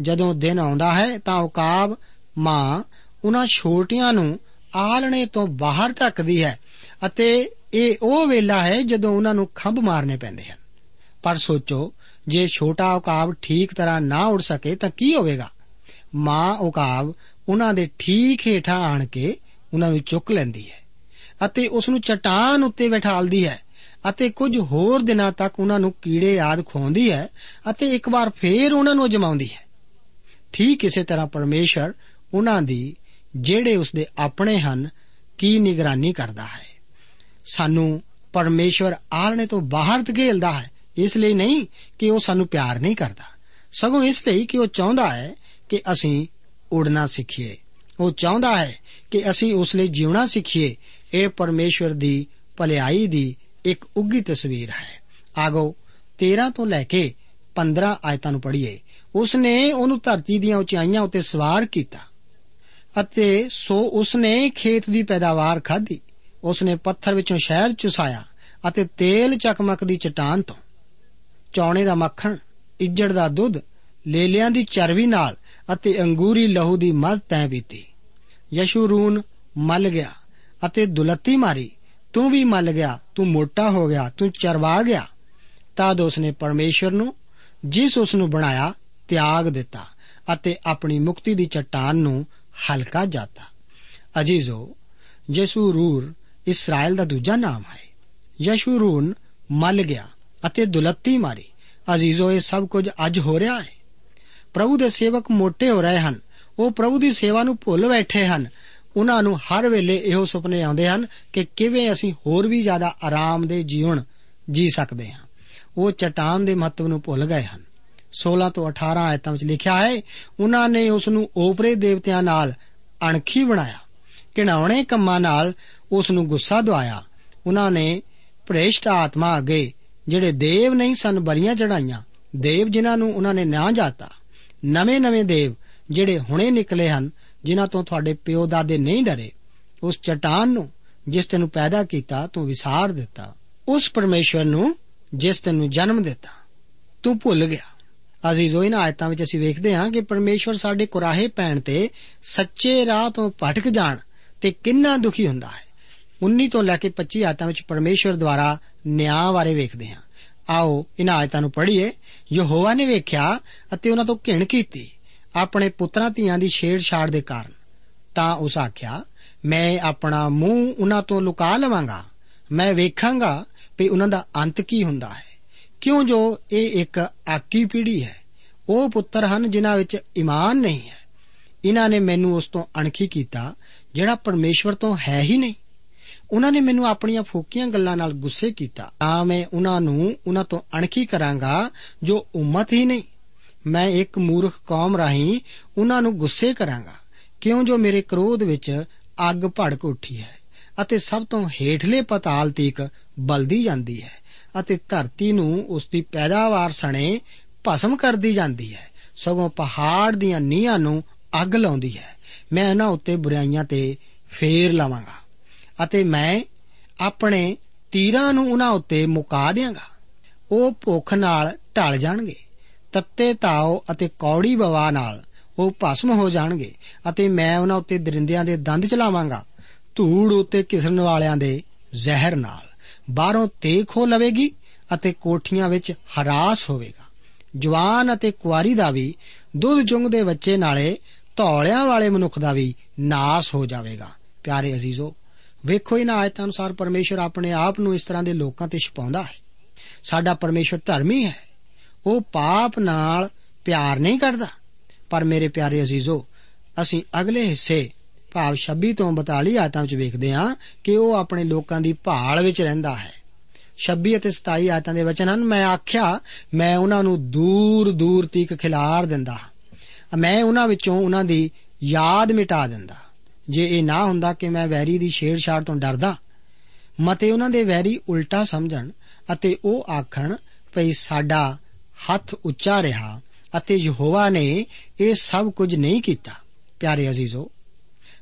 ਜਦੋਂ ਦਿਨ ਆਉਂਦਾ ਹੈ ਤਾਂ ਉਕਾਬ ਮਾਂ ਉਹਨਾਂ ਛੋਟੀਆਂ ਨੂੰ ਆਲਣੇ ਤੋਂ ਬਾਹਰ ਧੱਕਦੀ ਹੈ ਅਤੇ ਇਹ ਉਹ ਵੇਲਾ ਹੈ ਜਦੋਂ ਉਹਨਾਂ ਨੂੰ ਖੰਭ ਮਾਰਨੇ ਪੈਂਦੇ ਹਨ। ਪਰ ਸੋਚੋ ਜੇ ਛੋਟਾ ਉਕਾਬ ਠੀਕ ਤਰ੍ਹਾਂ ਨਾ ਉੜ ਸਕੇ ਤਾਂ ਕੀ ਹੋਵੇਗਾ? ਮਾਂ ਉਕਾਬ ਉਹਨਾਂ ਦੇ ਠੀਕ ਹੇਠਾਂ ਆਣ ਕੇ ਉਹਨਾਂ ਨੂੰ ਚੁੱਕ ਲੈਂਦੀ ਹੈ ਅਤੇ ਉਸ ਨੂੰ ਚਟਾਨ ਉੱਤੇ ਬਿਠਾਲਦੀ ਹੈ ਅਤੇ ਕੁਝ ਹੋਰ ਦਿਨਾਂ ਤੱਕ ਉਹਨਾਂ ਨੂੰ ਕੀੜੇ ਆਦ ਖਵਾਉਂਦੀ ਹੈ ਅਤੇ ਇੱਕ ਵਾਰ ਫੇਰ ਉਹਨਾਂ ਨੂੰ ਜਮਾਉਂਦੀ ਹੈ। ਠੀਕ ਇਸੇ ਤਰ੍ਹਾਂ ਪਰਮੇਸ਼ਰ ਉਹਨਾਂ ਦੀ, ਜਿਹੜੇ ਉਸ ਦੇ ਆਪਣੇ ਹਨ, ਕੀ ਨਿਗਰਾਨੀ ਕਰਦਾ ਹੈ? ਸਾਨੂੰ ਪਰਮੇਸ਼ਵਰ ਆਲਣੇ ਤੋਂ ਬਾਹਰ ਧਕੇਲਦਾ ਹੈ। ਇਸ ਲਈ ਨਹੀਂ ਕਿ ਉਹ ਸਾਨੂੰ ਪਿਆਰ ਨਹੀਂ ਕਰਦਾ। ਸਗੋਂ ਇਸ ਲਈ ਕਿ ਉਹ ਚਾਹੁੰਦਾ ਹੈ ਕਿ ਅਸੀਂ ਉੜਨਾ ਸਿੱਖੀਏ। ਉਹ ਚਾਹੁੰਦਾ ਹੈ ਕਿ ਅਸੀਂ ਉਸ ਲਈ ਜਿਉਣਾ ਸਿੱਖੀਏ। ਇਹ ਪਰਮੇਸ਼ਵਰ ਦੀ ਭਲਾਈ ਦੀ ਇੱਕ ਉੱਗੀ ਤਸਵੀਰ ਹੈ। ਆਗੋ 13 ਤੋਂ ਲੈ ਕੇ 15 ਆਇਤਾਂ ਨੂੰ ਪੜ੍ਹੀਏ। ਉਸ ਨੇ ਉਹਨੂੰ ਧਰਤੀ ਦੀਆਂ ਉਚਾਈਆਂ ਉੱਤੇ ਸਵਾਰ ਕੀਤਾ ਅਤੇ ਸੋ ਉਸ ਨੇ ਖੇਤ ਦੀ ਪੈਦਾਵਾਰ ਖਾਧੀ। ਉਸ ਨੇ ਪੱਥਰ ਵਿੱਚੋਂ ਸ਼ਹਿਦ ਚੁਸਾਇਆ ਅਤੇ ਤੇਲ ਚਕਮਕ ਦੀ ਚਟਾਨ ਤੋਂ ਚੌਣੇ ਦਾ ਮੱਖਣ, ਇੱਜੜ ਦਾ ਦੁੱਧ, ਲੇਲਿਆਂ ਦੀ ਚਰਬੀ ਨਾਲ ਅਤੇ ਅੰਗੂਰੀ ਲਹੂ ਦੀ ਮਦ ਤੈਂ ਪੀਤੀ ਯਸ਼ੂਰੂਨ ਮਲ ਗਿਆ ਅਤੇ ਦੁਲੱਤੀ ਮਾਰੀ, ਤੂੰ ਵੀ ਮਲ ਗਿਆ, ਤੂੰ ਮੋਟਾ ਹੋ ਗਿਆ, ਤੂੰ ਚਰਵਾ ਗਿਆ। ਤਦ ਉਸ ਨੇ ਪਰਮੇਸ਼ਰ ਨੂੰ, ਜਿਸ ਉਸ ਨੂੰ ਬਣਾਇਆ, ਤਿਆਗ ਦਿੱਤਾ ਅਤੇ ਆਪਣੀ ਮੁਕਤੀ ਦੀ ਚਟਾਨ ਨੂੰ ਹਲਕਾ ਜਾਤਾ। ਅਜੀਜ਼ੋ ਯਸ਼ੂਰੂਰ ਇਸਰਾਇਲ ਦਾ ਦੂਜਾ ਨਾਮ ਹੈ। ਯਸ਼ੂਰੂਨ ਮਲ ਗਿਆ। ਅਤੇ ਦੁਲੱਤੀ ਮਾਰੀ। ਅਜੀਜ਼ੋ ਇਹ ਸਭ ਕੁਝ ਅੱਜ ਹੋ ਰਿਹਾ ਹੈ। ਪ੍ਰਭੂ ਦੇ ਸੇਵਕ ਮੋٹے ਹੋ ਰਹੇ ਹਨ। ਉਹ ਪ੍ਰਭੂ ਦੀ ਸੇਵਾ ਨੂੰ ਭੁੱਲ ਬੈਠੇ ਹਨ। ਉਹਨਾਂ ਨੂੰ ਹਰ ਵੇਲੇ ਇਹੋ ਸੁਪਨੇ ਆਉਂਦੇ ਹਨ ਕਿ ਕਿਵੇਂ ਅਸੀਂ ਹੋਰ ਵੀ ਜ਼ਿਆਦਾ ਆਰਾਮ ਦੇ ਜੀਵਨ ਜੀ ਸਕਦੇ ਹਾਂ। ਉਹ ਚਟਾਨ ਦੇ ਮਹੱਤਵ ਨੂੰ ਭੁੱਲ ਗਏ ਹਨ। 16 ਤੋਂ 18 ਆਇਤਾਂ ਵਿੱਚ ਲਿਖਿਆ ਹੈ, ਉਹਨਾਂ ਨੇ ਉਸ ਨੂੰ ਓਪਰੇ ਦੇਵਤਿਆਂ ਨਾਲ ਅਣਖੀ ਬਣਾਇਆ, ਘਿਣਾਉਣੇ ਕੰਮਾਂ ਨਾਲ ਉਸ ਨੂੰ ਗੁੱਸਾ ਦਵਾਇਆ। ਉਹਨਾਂ ਨੇ ਭ੍ਰਿਸ਼ਟ ਆਤਮਾ ਅੱਗੇ ਜਿਹੜੇ ਦੇਵ ਨਹੀਂ ਸਨ, ਬਲੀਆਂ ਚੜਾਈਆਂ ਦੇਵ ਜਿਨ੍ਹਾਂ ਨੂੰ ਉਹਨਾਂ ਨੇ ਨਾ ਜਾਤਾ, ਨਵੇਂ-ਨਵੇਂ ਦੇਵ ਜਿਹੜੇ ਹੁਣੇ ਨਿਕਲੇ ਹਨ, ਜਿਨ੍ਹਾਂ ਤੋਂ ਤੁਹਾਡੇ ਪਿਓ ਦਾਦੇ ਨਹੀਂ ਡਰੇ, ਉਸ ਚਟਾਨ ਨੂੰ ਜਿਸ ਤੈਨੂੰ ਪੈਦਾ ਕੀਤਾ, ਤੂੰ ਵਿਸਾਰ ਦਿੱਤਾ। ਉਸ ਪਰਮੇਸ਼ਵਰ ਨੂੰ ਜਿਸ ਤੈਨੂੰ ਜਨਮ ਦਿੱਤਾ। ਤੂੰ ਭੁੱਲ ਗਿਆ। ਅਜ਼ੀਜ਼ੋ ਇਹਨਾਂ ਆਇਤਾਂ ਵਿੱਚ ਅਸੀਂ ਵੇਖਦੇ ਹਾਂ ਕਿ ਪਰਮੇਸ਼ਵਰ ਸਾਡੇ ਕੁਰਾਹੇ ਪੈਣ ਤੇ ਸੱਚੇ ਰਾਹ ਤੋਂ ਭਟਕ ਜਾਣ ਤੇ ਕਿੰਨਾ ਦੁਖੀ ਹੁੰਦਾ ਹੈ। 19 ਤੋਂ ਲੈ ਕੇ 25 ਆਇਤਾਂ ਵਿੱਚ ਪਰਮੇਸ਼ਵਰ ਦੁਆਰਾ ਨਿਆਂ ਬਾਰੇ ਵੇਖਦੇ ਹਾਂ। ਆਓ ਇਹਨਾਂ ਆਇਤਾਂ ਨੂੰ ਪੜ੍ਹੀਏ। ਯਹੋਵਾ ਨੇ ਵੇਖਿਆ ਅਤੇ ਉਹਨਾਂ ਤੋਂ ਘਿਣ ਕੀਤੀ। ਆਪਣੇ ਪੁੱਤਰਾਂ ਧੀਆਂ ਦੀ ਛੇੜਛਾੜ ਦੇ ਕਾਰਨ। ਤਾਂ ਉਸ ਆਖਿਆ, ਮੈਂ ਆਪਣਾ ਮੂੰਹ ਉਹਨਾਂ ਤੋਂ ਲੁਕਾ ਲਵਾਂਗਾ। ਮੈਂ ਵੇਖਾਂਗਾ ਕਿ ਉਹਨਾਂ ਦਾ ਅੰਤ ਕੀ ਹੁੰਦਾ ਹੈ। ਕਿਉਂ ਜੋ ਇਹ ਇੱਕ ਆਕੀ ਪੀੜ੍ਹੀ ਹੈ। ਉਹ ਪੁੱਤਰ ਹਨ ਜਿਨ੍ਹਾਂ ਵਿੱਚ ਈਮਾਨ ਨਹੀਂ ਹੈ। ਇਹਨਾਂ ਨੇ ਮੈਨੂੰ ਉਸ ਤੋਂ ਅਣਖੀ ਕੀਤਾ, ਜਿਹੜਾ ਪਰਮੇਸ਼ਵਰ ਤੋਂ ਹੈ ਹੀ ਨਹੀਂ। ਉਹਨਾਂ ਨੇ ਮੈਨੂੰ ਆਪਣੀਆਂ ਫੋਕੀਆਂ ਗੱਲਾਂ ਨਾਲ ਗੁੱਸੇ ਕੀਤਾ। ਤਾਂ ਮੈਂ ਉਹਨਾਂ ਨੂੰ, ਉਹਨਾਂ ਤੋਂ ਅਣਖੀ ਕਰਾਂਗਾ, ਜੋ ਉਮਤ ਹੀ ਨਹੀਂ। ਮੈਂ ਇੱਕ ਮੂਰਖ ਕੌਮ ਰਾਹੀਂ ਉਹਨਾਂ ਨੂੰ ਗੁੱਸੇ ਕਰਾਂਗਾ। ਕਿਉਂ ਜੋ ਮੇਰੇ ਕ੍ਰੋਧ ਵਿੱਚ ਅੱਗ ਭੜਕ ਉੱਠੀ ਹੈ ਅਤੇ ਸਭ ਤੋਂ ਹੇਠਲੇ ਪਤਾਲ ਤੀਕ ਬਲਦੀ ਜਾਂਦੀ ਹੈ ਅਤੇ ਧਰਤੀ ਨੂੰ ਉਸ ਦੀ ਪੈਦਾਵਾਰ ਸਣੇ ਭਸਮ ਕਰਦੀ ਜਾਂਦੀ ਹੈ। ਸਗੋਂ ਪਹਾੜ ਦੀਆਂ ਨੀਹਾਂ ਨੂੰ ਅੱਗ ਲਾਉਂਦੀ ਹੈ। ਮੈਂ ਇਹਨਾਂ ਉੱਤੇ ਬੁਰਾਈਆਂ ਤੇ ਫੇਰ ਲਾਵਾਂਗਾ। ਅਤੇ ਮੈਂ ਆਪਣੇ ਤੀਰਾਂ ਨੂੰ ਉਹਨਾਂ ਉੱਤੇ ਮੁਕਾ ਦਿਆਂਗਾ। ਉਹ ਭੁੱਖ ਨਾਲ ਢਲ ਜਾਣਗੇ, ਤੱਤੇ ਤਾਓ ਅਤੇ ਕੌੜੀ ਬਵਾ ਨਾਲ ਉਹ ਭਸਮ ਹੋ ਜਾਣਗੇ ਅਤੇ ਮੈਂ ਉਹਨਾਂ ਉੱਤੇ ਦਰਿੰਦਿਆਂ ਦੇ ਦੰਦ ਚਲਾਵਾਂਗਾ। ਧੂੜ ਉੱਤੇ ਕਿਸਰਨ ਵਾਲਿਆਂ ਦੇ ਜ਼ਹਿਰ ਨਾਲ ਬਾਹਰੋਂ ਤੇ ਖੋ ਲਵੇਗੀ ਅਤੇ ਕੋਠੀਆਂ ਵਿੱਚ ਹਰਾਸ ਹੋਵੇਗਾ। ਜਵਾਨ ਅਤੇ ਕੁਆਰੀ ਦਾ ਵੀ, ਦੁੱਧ ਜੁੰਗ ਦੇ ਬੱਚੇ ਨਾਲੇ ਧੌਲਿਆਂ ਵਾਲੇ ਮਨੁੱਖ ਦਾ ਵੀ ਨਾਸ ਹੋ ਜਾਵੇਗਾ। ਪਿਆਰੇ ਅਜ਼ੀਜ਼ੋ ਵੇਖੋ, ਇਹਨਾਂ ਆਇਤਾਂ ਅਨੁਸਾਰ ਪਰਮੇਸ਼ਰ ਆਪਣੇ ਆਪ ਨੂੰ ਇਸ ਤਰ੍ਹਾਂ ਦੇ ਲੋਕਾਂ ਤੇ ਛਪਾਉਂਦਾ ਹੈ। ਸਾਡਾ ਪਰਮੇਸ਼ਰ ਧਰਮੀ ਹੈ। ਉਹ ਪਾਪ ਨਾਲ ਪਿਆਰ ਨਹੀਂ ਕਰਦਾ। ਪਰ ਮੇਰੇ ਪਿਆਰੇ ਅਜ਼ੀਜ਼ੋ, ਅਸੀਂ ਅਗਲੇ ਹਿੱਸੇ, ਭਾਵ 26 ਤੋਂ 42 ਆਇਤਾਂ ਵਿੱਚ ਵੇਖਦੇ ਹਾਂ ਕਿ ਉਹ ਆਪਣੇ ਲੋਕਾਂ ਦੀ ਭਾਲ ਵਿੱਚ ਰਹਿੰਦਾ ਹੈ। 26 ਅਤੇ 27 ਆਇਤਾਂ ਦੇ ਵਚਨ ਹਨ, ਮੈਂ ਆਖਿਆ, ਮੈਂ ਉਹਨਾਂ ਨੂੰ ਦੂਰ ਦੂਰ ਤੀਕ ਖਿਲਾਰ ਦਿੰਦਾ। ਮੈਂ ਉਹਨਾਂ ਵਿੱਚੋਂ ਉਹਨਾਂ ਦੀ ਯਾਦ ਮਿਟਾ ਦਿੰਦਾ। ਜੇ ਇਹ ਨਾ ਹੁੰਦਾ ਕਿ ਮੈਂ ਵੈਰੀ ਦੀ ਛੇੜਛਾੜ ਤੋਂ ਡਰਦਾ, ਮਤੇ ਉਹਨਾਂ ਦੇ ਵੈਰੀ ਉਲਟਾ ਸਮਝਣ ਅਤੇ ਉਹ ਆਖਣ ਭਈ ਸਾਡਾ ਹੱਥ ਉੱਚਾ ਰਿਹਾ ਅਤੇ ਯਹੋਵਾ ਨੇ ਇਹ ਸਭ ਕੁਝ ਨਹੀਂ ਕੀਤਾ। ਪਿਆਰੇ ਅਜ਼ੀਜ਼ੋ,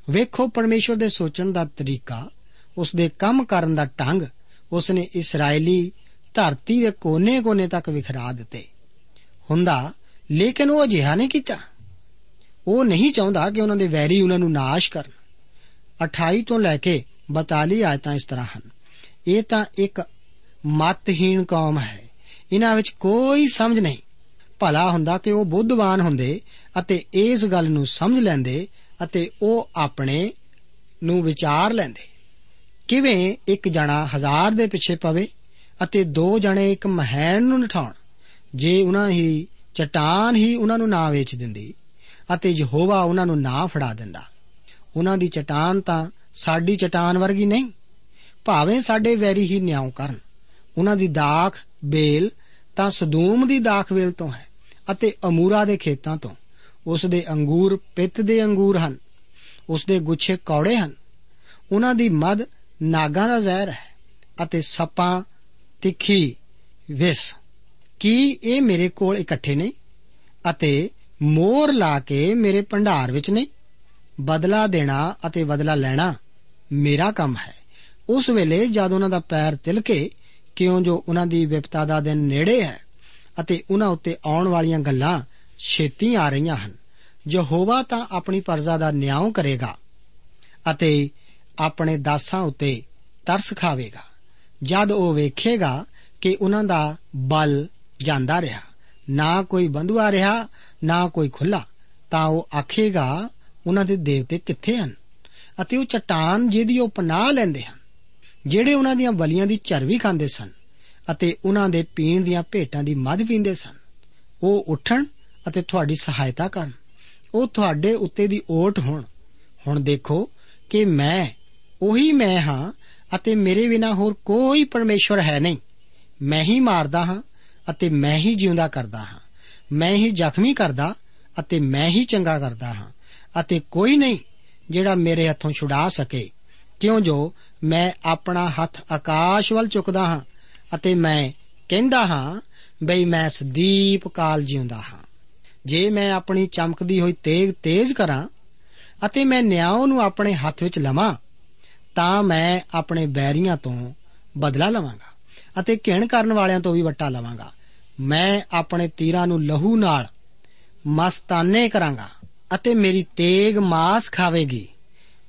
ਵੇਖੋ ਪਰਮੇਸ਼ਵਰ ਦੇ ਸੋਚਣ ਦਾ ਤਰੀਕਾ, ਉਸ ਦੇ ਕੰਮ ਕਰਨ ਦਾ ਢੰਗ, ਉਸ ਨੇ ਇਸرائیਲੀ ਧਰਤੀ ਦੇ ਕੋਨੇ-ਕੋਨੇ ਤੱਕ ਵਿਖਰਾ ਦਿੱਤੇ। ਹੁੰਦਾ, ਲੇਕਿਨ ਉਹ ਅਜਿਹਾ ਨਹੀਂ ਕੀਤਾ। ਉਹ ਨਹੀਂ ਚਾਹੁੰਦਾ ਕਿ ਉਹਨਾਂ ਦੇ ਵੈਰੀ ਉਹਨਾਂ ਨੂੰ ਨਾਸ਼ ਕਰਨ। 28 ਤੋਂ ਲੈ ਕੇ 42 ਆਇਤਾਂ ਇਸ ਤਰ੍ਹਾਂ ਹਨ। ਇਹ ਤਾਂ ਇੱਕ ਮਤਹੀਣ ਕੌਮ ਹੈ। ਇਹਨਾਂ ਵਿੱਚ ਕੋਈ ਸਮਝ ਨਹੀਂ। ਭਲਾ ਹੁੰਦਾ ਕਿ ਉਹ ਬੁੱਧਵਾਨ ਹੁੰਦੇ ਅਤੇ ਇਸ ਗੱਲ ਨੂੰ ਸਮਝ ਲੈਂਦੇ ਅਤੇ ਉਹ ਆਪਣੇ ਨੂੰ ਵਿਚਾਰ ਲੈਂਦੇ। ਕਿਵੇਂ ਇੱਕ ਜਣਾ ਹਜ਼ਾਰ ਦੇ ਪਿੱਛੇ ਪਵੇ ਅਤੇ ਦੋ ਜਣੇ ਇੱਕ ਮਹਿਣ ਨੂੰ ਨਠਾਉਣ, ਜੇ ਉਹਨਾਂ ਹੀ ਚਟਾਨ ਹੀ ਉਹਨਾਂ ਨੂੰ ਨਾ ਵੇਚ ਦਿੰਦੀ ਅਤੇ ਯਹੋਵਾ ਉਹਨਾਂ ਨੂੰ ਨਾ ਫੜਾ ਦਿੰਦਾ। ਉਹਨਾਂ ਦੀ ਚਟਾਨ ਤਾਂ ਸਾਡੀ ਚਟਾਨ ਵਰਗੀ ਨਹੀਂ। ਭਾਵੇਂ ਸਾਡੇ ਵੈਰੀ ਹੀ ਨਿਆਂ ਕਰਨ। ਉਹਨਾਂ ਦੀ ਦਾਖ, ਬੇਲ ਤਾਂ ਸਦੂਮ ਦੀ ਦਾਖ ਵੇਲ ਤੋਂ ਹੈ ਅਤੇ ਅਮੂਰਾ ਦੇ ਖੇਤਾਂ ਤੋਂ। ਉਸ ਦੇ ਅੰਗੂਰ ਪਿੱਤ ਦੇ ਅੰਗੂਰ ਹਨ। ਉਸ ਦੇ ਗੁੱਛੇ ਕੌੜੇ ਹਨ। ਉਹਨਾਂ ਦੀ ਮਦ ਨਾਗਾਂ ਦਾ ਜ਼ਹਿਰ ਹੈ ਅਤੇ ਸੱਪਾਂ ਤਿੱਖੀ ਵਿਸ। ਕੀ ਇਹ ਮੇਰੇ ਕੋਲ ਇਕੱਠੇ ਨਹੀਂ ਅਤੇ ਮੋਹਰ ਲਾ ਕੇ ਮੇਰੇ ਭੰਡਾਰ ਵਿੱਚ ਨਹੀਂ? ਬਦਲਾ ਦੇਣਾ ਅਤੇ ਬਦਲਾ ਲੈਣਾ ਮੇਰਾ ਕੰਮ ਹੈ। ਉਸ ਵੇਲੇ ਜਦ ਉਹਨਾਂ ਦਾ ਪੈਰ ਤਿਲਕੇ, ਕਿਉਂ ਜੋ ਉਹਨਾਂ ਦੀ ਵਿਪਤਾ ਦਾ ਦਿਨ ਨੇੜੇ ਹੈ ਅਤੇ ਉਹਨਾਂ ਉੱਤੇ ਆਉਣ ਵਾਲੀਆਂ ਗੱਲਾਂ ਛੇਤੀ ਆ ਰਹੀਆਂ ਹਨ, ਯਹੋਵਾ ਤਾਂ ਆਪਣੀ ਪਰਜ਼ਾ ਦਾ ਨਿਆਂ ਕਰੇਗਾ ਅਤੇ ਆਪਣੇ ਦਾਸਾਂ ਉੱਤੇ ਤਰਸ ਖਾਵੇਗਾ, ਜਦ ਉਹ ਵੇਖੇਗਾ ਕਿ ਉਹਨਾਂ ਦਾ ਬਲ ਜਾਂਦਾ ਰਿਹਾ, ਨਾ ਕੋਈ ਬੰਧੂਆ ਰਿਹਾ, ਨਾ ਕੋਈ ਖੁੱਲਾ ਤਾਂ ਉਹ ਆਖੇਗਾ ਉਹਨਾਂ ਦੇ ਦੇਵਤੇ ਕਿੱਥੇ ਹਨ? ਅਤੇ ਉਹ ਚਟਾਨ ਜਿਹਦੀ ਉਹ ਪਨਾਹ ਲੈਂਦੇ ਹਨ, ਜਿਹੜੇ ਉਹਨਾਂ ਦੀਆਂ ਬਲੀਆਂ ਦੀ ਚਰਬੀ ਖਾਂਦੇ ਸਨ ਅਤੇ ਉਹਨਾਂ ਦੇ ਪੀਣ ਦੀਆਂ ਭੇਟਾਂ ਦੀ ਮਦ ਪੀਂਦੇ ਸਨ, ਉਹ ਉੱਠਣ ਅਤੇ ਤੁਹਾਡੀ ਸਹਾਇਤਾ ਕਰਨ। ਉਹ ਤੁਹਾਡੇ ਉੱਤੇ ਦੀ ਓਟ ਹੋਣ। ਹੁਣ ਦੇਖੋ ਕਿ ਮੈਂ, ਉਹੀ ਮੈਂ ਹਾਂ ਅਤੇ ਮੇਰੇ ਬਿਨਾ ਹੋਰ ਕੋਈ ਪਰਮੇਸ਼ਵਰ ਹੈ ਨਹੀਂ। ਮੈਂ ਹੀ ਮਾਰਦਾ ਹਾਂ ਅਤੇ ਮੈਂ ਹੀ ਜਿਉਂਦਾ ਕਰਦਾ ਹਾਂ। ਮੈਂ ਹੀ ਜ਼ਖਮੀ ਕਰਦਾ ਅਤੇ ਮੈਂ ਹੀ ਚੰਗਾ ਕਰਦਾ ਹਾਂ। ਅਤੇ ਕੋਈ ਨਹੀਂ ਜਿਹੜਾ ਮੇਰੇ ਹੱਥੋਂ ਛੁਡਾ ਸਕੇ। ਕਿਉਂ ਜੋ ਮੈਂ ਆਪਣਾ ਹੱਥ ਆਕਾਸ਼ ਵੱਲ ਚੁੱਕਦਾ ਹਾਂ ਅਤੇ ਮੈਂ ਕਹਿੰਦਾ ਹਾਂ ਬਈ ਮੈਂ ਸਦੀਪ ਕਾਲ ਜਿਉਂਦਾ ਹਾਂ। ਜੇ ਮੈਂ ਆਪਣੀ ਚਮਕਦੀ ਹੋਈ ਤੇਗ ਤੇਜ਼ ਕਰਾਂ ਅਤੇ ਮੈਂ ਨਿਆਂ ਨੂੰ ਆਪਣੇ ਹੱਥ ਵਿੱਚ ਲਵਾਂ, ਤਾਂ ਮੈਂ ਆਪਣੇ ਬੈਰੀਆਂ ਤੋਂ ਬਦਲਾ ਲਵਾਂਗਾ ਅਤੇ ਘਿਣ ਕਰਨ ਵਾਲਿਆਂ ਤੋਂ ਵੀ ਵੱਟਾ ਲਵਾਂਗਾ। ਮੈਂ ਆਪਣੇ ਤੀਰਾਂ ਨੂੰ ਲਹੂ ਨਾਲ ਮਸਤਾਨੇ ਕਰਾਂਗਾ। ਅਤੇ ਮੇਰੀ ਤੇਗ ਮਾਸ ਖਾਵੇਗੀ।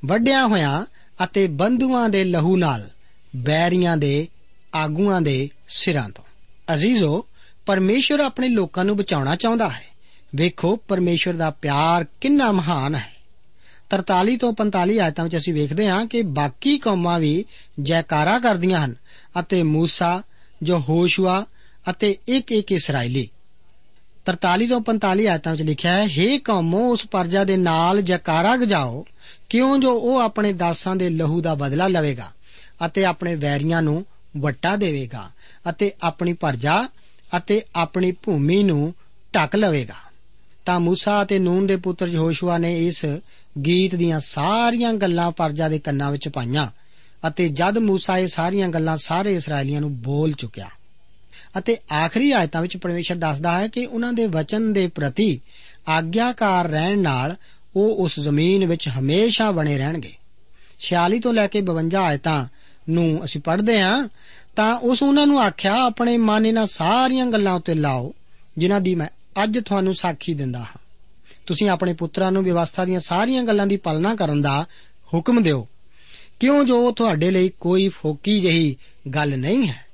ਵੱਡਿਆਂ ਹੋਇਆਂ ਅਤੇ ਬੰਧੂਆਂ ਦੇ ਲਹੂ ਨਾਲ, ਬੈਰੀਆਂ ਦੇ ਆਗੂਆਂ ਦੇ ਸਿਰਾਂ ਤੋਂ। ਅਜ਼ੀਜ਼ੋ ਪਰਮੇਸ਼ਰ ਆਪਣੇ ਲੋਕਾਂ ਨੂੰ ਬਚਾਉਣਾ ਚਾਹੁੰਦਾ ਹੈ। ਵੇਖੋ ਪਰਮੇਸ਼ਰ ਦਾ ਪਿਆਰ ਕਿੰਨਾ ਮਹਾਨ ਹੈ। 43 ਤੋਂ 45 ਆਇਤਾਂ ਵਿੱਚ ਅਸੀਂ ਵੇਖਦੇ ਹਾਂ ਕਿ ਬਾਕੀ ਕੌਮਾਂ ਵੀ ਜੈਕਾਰਾ ਕਰਦੀਆਂ ਹਨ ਅਤੇ موسی ਜੋ ਹੋਸ਼ੂਆ ਅਤੇ ਇੱਕ ਇੱਕ ਇਸرائیਲੀ 43 ਤੋਂ 45 ਆਇਤਾਂ ਵਿੱਚ ਲਿਖਿਆ ਹੈ हे ਕੌਮੋ, ਉਸ ਪਰਜਾ ਦੇ ਨਾਲ ਜਕਾਰਾ ਗਜਾਓ, ਕਿਉਂ ਜੋ ਉਹ ਆਪਣੇ ਦਾਸਾਂ ਦੇ ਲਹੂ ਦਾ ਬਦਲਾ ਲਵੇਗਾ ਅਤੇ ਆਪਣੇ ਵੈਰੀਆਂ ਨੂੰ ਵੱਟਾ ਦੇਵੇਗਾ ਅਤੇ ਆਪਣੀ ਪਰਜਾ ਅਤੇ ਆਪਣੀ ਭੂਮੀ ਨੂੰ ਢੱਕ ਲਵੇਗਾ। ਤਾਂ موسی ਅਤੇ ਨੂਨ ਦੇ ਪੁੱਤਰ ਯਹੋਸ਼ੂਆ ਨੇ ਇਸ ਗੀਤ ਦੀਆਂ ਸਾਰੀਆਂ ਗੱਲਾਂ ਪਰਜਾ ਦੇ ਕੰਨਾਂ ਵਿੱਚ ਪਾਈਆਂ ਅਤੇ ਜਦ موسی ਇਹ ਸਾਰੀਆਂ ਗੱਲਾਂ ਸਾਰੇ ਇਸرائیਲੀਆਂ ਨੂੰ ਬੋਲ ਚੁੱਕਿਆ ਅਤੇ ਆਖਰੀ ਆਇਤਾਂ ਵਿੱਚ ਪਰਮੇਸ਼ਰ ਦੱਸਦਾ ਹੈ ਕਿ ਉਹਨਾਂ ਦੇ ਵਚਨ ਦੇ ਪ੍ਰਤੀ ਆਗਿਆਕਾਰ ਰਹਿਣ ਨਾਲ ਉਹ ਉਸ ਜ਼ਮੀਨ ਵਿੱਚ ਹਮੇਸ਼ਾ ਬਣੇ ਰਹਿਣਗੇ। 46 ਤੋਂ ਲੈ ਕੇ 52 ਆਇਤਾਂ ਨੂੰ ਅਸੀਂ ਪੜ੍ਹਦੇ ਹਾਂ, ਤਾਂ ਉਸ ਉਹਨਾਂ ਨੂੰ ਆਖਿਆ, ਆਪਣੇ ਮਨ ਇਹਨਾਂ ਸਾਰੀਆਂ ਗੱਲਾਂ ਉੱਤੇ ਲਾਓ, ਜਿਨ੍ਹਾਂ ਦੀ ਮੈਂ ਅੱਜ ਤੁਹਾਨੂੰ ਸਾਖੀ ਦਿੰਦਾ ਹਾਂ। ਤੁਸੀਂ ਆਪਣੇ ਪੁੱਤਰਾਂ ਨੂੰ ਵਿਵਸਥਾ ਦੀਆਂ ਸਾਰੀਆਂ ਗੱਲਾਂ ਦੀ ਪਾਲਣਾ ਕਰਨ ਦਾ ਹੁਕਮ ਦਿਓ। ਕਿਉਂ ਜੋ ਤੁਹਾਡੇ ਲਈ ਕੋਈ ਫੋਕੀ ਜਹੀ ਗੱਲ ਨਹੀਂ ਹੈ?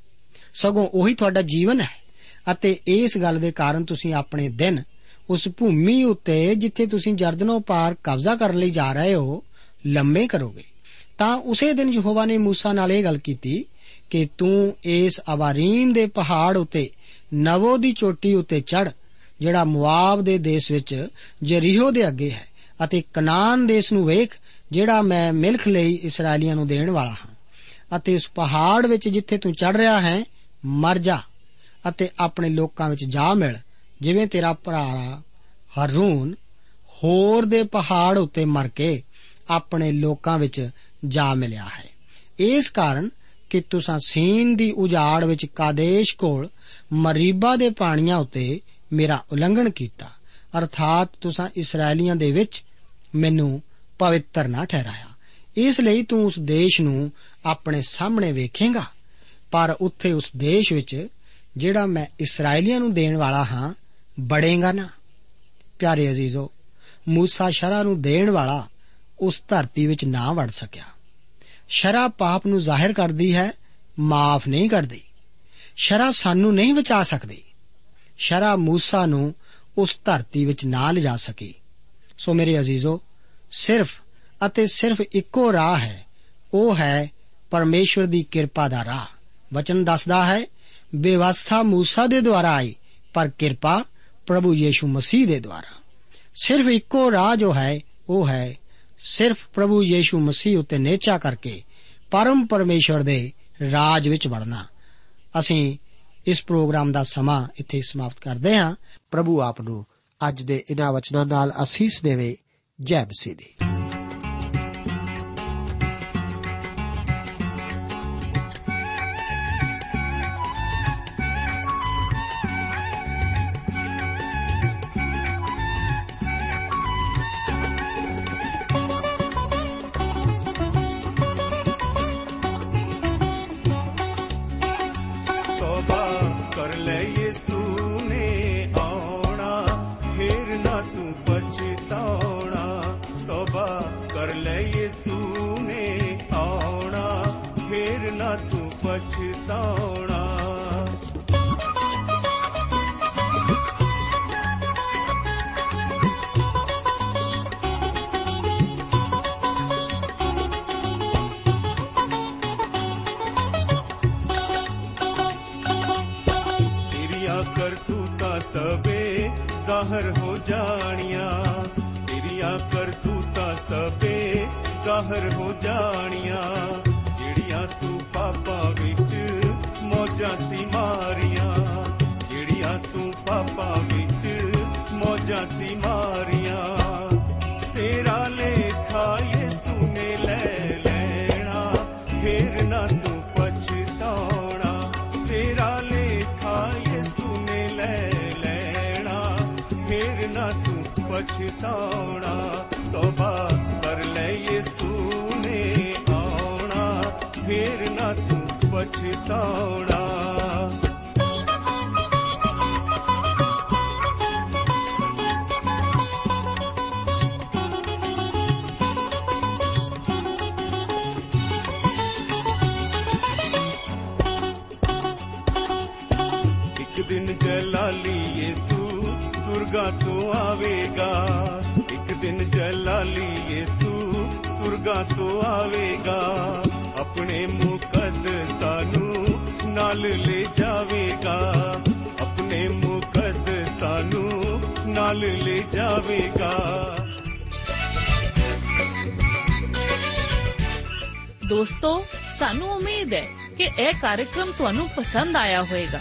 ਸਗੋਂ ਉਹੀ ਤੁਹਾਡਾ ਜੀਵਨ ਹੈ। ਅਤੇ ਇਸ ਗੱਲ ਦੇ ਕਾਰਨ ਤੁਸੀਂ ਆਪਣੇ ਦਿਨ ਉਸ ਭੂਮੀ ਉੱਤੇ ਜਿੱਥੇ ਤੁਸੀਂ ਜਰਦਨੋਂ ਪਾਰ ਕਬਜ਼ਾ ਕਰਨ ਲਈ ਜਾ ਰਹੇ ਹੋ, ਲੰਮੇ ਕਰੋਗੇ। ਤਾਂ ਉਸੇ ਦਿਨ ਯਹੋਵਾ ਨੇ موسی ਨਾਲ ਇਹ ਗੱਲ ਕੀਤੀ ਕਿ ਤੂੰ ਇਸ ਅਵਾਰੀਮ ਦੇ ਪਹਾੜ ਉੱਤੇ, ਨਵੋ ਦੀ ਚੋਟੀ ਉੱਤੇ ਚੜ ਜਿਹੜਾ ਮੁਆਬ ਦੇ ਦੇਸ਼ ਵਿੱਚ ਜਰੀਹੋ ਦੇ ਅੱਗੇ ਹੈ ਅਤੇ ਕਨਾਨ ਦੇਸ਼ ਨੂੰ ਵੇਖ, ਜਿਹੜਾ ਮੈਂ ਮਿਲਖ ਲਈ ਇਸرائیਲੀਆਂ ਨੂੰ ਦੇਣ ਵਾਲਾ ਹਾਂ। ਅਤੇ ਉਸ ਪਹਾੜ ਵਿੱਚ ਜਿੱਥੇ ਤੂੰ ਚੜ ਰਿਹਾ ਹੈ ਮਰ ਜਾ ਅਤੇ ਆਪਣੇ ਲੋਕਾਂ ਵਿੱਚ ਜਾ ਮਿਲ। ਜਿਵੇਂ ਤੇਰਾ ਭਰਾ ਹਰੂਨ ਹੋਰ ਦੇ ਪਹਾੜ ਉੱਤੇ ਮਰ ਕੇ ਆਪਣੇ ਲੋਕਾਂ ਵਿੱਚ ਜਾ ਮਿਲਿਆ ਹੈ। ਇਸ ਕਾਰਨ ਕਿ ਤੁਸੀਂ ਸੀਨ ਦੀ ਉਜਾੜ ਵਿੱਚ ਕਾਦੇਸ਼ ਕੋਲ ਮਰੀਬਾ ਦੇ ਪਾਣੀਆਂ ਉੱਤੇ ਮੇਰਾ ਉਲੰਘਣ ਕੀਤਾ। ਅਰਥਾਤ ਤੁਸੀਂ ਇਸرائیਲੀਆਂ ਦੇ ਵਿੱਚ ਮੈਨੂੰ ਪਵਿੱਤਰ ਨਾ ਠਹਿਰਾਇਆ। ਇਸ ਲਈ ਤੂੰ ਉਸ ਦੇਸ਼ ਨੂੰ ਆਪਣੇ ਸਾਹਮਣੇ ਵੇਖੇਂਗਾ। ਪਰ ਉੱਥੇ ਉਸ ਦੇਸ਼ ਵਿੱਚ ਜਿਹੜਾ ਮੈਂ ਇਸرائیਲੀਆਂ ਨੂੰ ਦੇਣ ਵਾਲਾ ਹਾਂ, ਬੜੇਗਾ ਨਾ। ਪਿਆਰੇ ਅਜ਼ੀਜ਼ੋ, ਮੂਸਾ ਸ਼ਰਾ ਨੂੰ ਦੇਣ ਵਾਲਾ ਉਸ ਧਰਤੀ ਵਿੱਚ ਨਾ ਵੜ ਸਕਿਆ। ਸ਼ਰਾ ਪਾਪ ਨੂੰ ਜ਼ਾਹਿਰ ਕਰਦੀ ਹੈ, ਮਾਫ ਨਹੀਂ ਕਰਦੀ। ਸ਼ਰਾ ਸਾਨੂੰ ਨਹੀਂ ਬਚਾ ਸਕਦੀ। ਸ਼ਰਾ ਮੂਸਾ ਨੂੰ ਉਸ ਧਰਤੀ ਵਿੱਚ ਨਾ ਲਿਜਾ ਸਕੀ। ਸੋ ਮੇਰੇ ਅਜ਼ੀਜ਼ੋ, ਸਿਰਫ ਅਤੇ ਸਿਰਫ ਇੱਕੋ ਰਾਹ ਹੈ, ਉਹ ਹੈ ਪਰਮੇਸ਼ਵਰ ਦੀ ਕਿਰਪਾ ਦਾ ਰਾਹ। ਵਚਨ ਦੱਸਦਾ ਹੈ ਬੇਵਸਥਾ موسی ਦੇ ਦੁਆਰਾ ਆਈ ਪਰ ਕਿਰਪਾ ਪ੍ਰਭੂ ਯੀਸ਼ੂ ਮਸੀਹ ਦੇ ਦੁਆਰਾ ਸਿਰਫ ਇੱਕੋ ਰਾਹ ਜੋ ਹੈ ਉਹ ਹੈ ਸਿਰਫ ਪ੍ਰਭੂ ਯੀਸ਼ੂ ਮਸੀਹ ਉਤੇ ਨੇਚਾ ਕਰਕੇ ਪਰਮ ਪਰਮੇਸ਼ਵਰ ਦੇ ਰਾਜ ਵਿੱਚ ਵੜਨਾ ਅਸੀਂ ਇਸ ਪ੍ਰੋਗਰਾਮ ਦਾ ਸਮਾਂ ਇੱਥੇ ਸਮਾਪਤ ਕਰਦੇ ਹਾਂ ਪ੍ਰਭੂ ਆਪ ਨੂੰ ਅੱਜ ਦੇ ਇਨ੍ਹਾਂ ਵਚਨਾਂ ਨਾਲ ਅਸੀਸ ਦੇਵੇ ਜੈ ਮਸੀਹ ਦੀ ਕਰਤੂਤਾਂ ਸਭੇ ਜ਼ਾਹਰ ਹੋ ਜਾਣੀਆਂ ਤੇਰੀਆਂ ਕਰਤੂਤਾਂ ਸਭੇ ਜ਼ਾਹਰ ਹੋ ਜਾਣੀਆਂ ਜਿਹੜੀਆਂ ਤੂੰ ਪਾਪਾਂ ਵਿੱਚ ਮੌਜਾਂ ਸੀ ਮਾਰੀਆਂ ਜਿਹੜੀਆਂ ਤੂੰ ਪਾਪਾਂ ਵਿੱਚ ਮੌਜਾਂ ਸੀ ਮਾਰੀਆਂ ਪਛਤਾਉਣਾ ਤੋਬਾ ਕਰ ਲੈ ਯਿਸੂ ਨੇ ਆਉਣਾ ਫੇਰ ਨਾ ਤੂੰ ਪਛਤਾਉਣਾ ਇੱਕ ਦਿਨ ਜਲਾਲੀ ਯਿਸੂ ਸੁਰਗਾ ਤੋਂ ਆਵੇਗਾ। ਇੱਕ ਦਿਨ ਜਲਾਲੀ ਯਿਸੂ ਸੁਰਗਾ ਤੋਂ ਆਵੇਗਾ। ਆਪਣੇ ਮੁਕੱਦਸਾਂ ਨੂੰ ਨਾਲ ਲੈ ਜਾਵੇਗਾ। ਆਪਣੇ ਮੁਕੱਦਸਾਂ ਨੂੰ ਨਾਲ ਲੈ ਜਾਵੇਗਾ। ਦੋਸਤੋ, ਸਾਨੂੰ ਉਮੀਦ ਹੈ ਕਿ ਇਹ ਕਾਰਜਕ੍ਰਮ ਤੁਹਾਨੂੰ ਪਸੰਦ ਆਇਆ ਹੋਵੇਗਾ।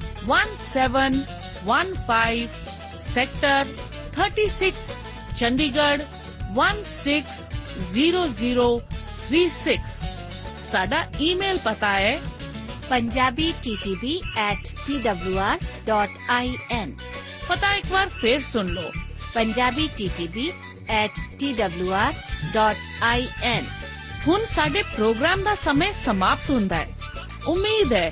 1715 sector 36 Chandigarh 160036 ਸਾਡਾ ਈਮੇਲ ਪਤਾ ਹੈ punjabi ttb at twr.in ਪਤਾ ਇੱਕ ਵਾਰ ਫੇਰ ਸੁਣ ਲਓ punjabi ttb at twr.in ਹੁਣ ਸਾਡੇ ਪ੍ਰੋਗਰਾਮ ਦਾ ਸਮੇਂ ਸਮਾਪਤ ਹੁੰਦਾ ਹੈ ਉਮੀਦ ਹੈ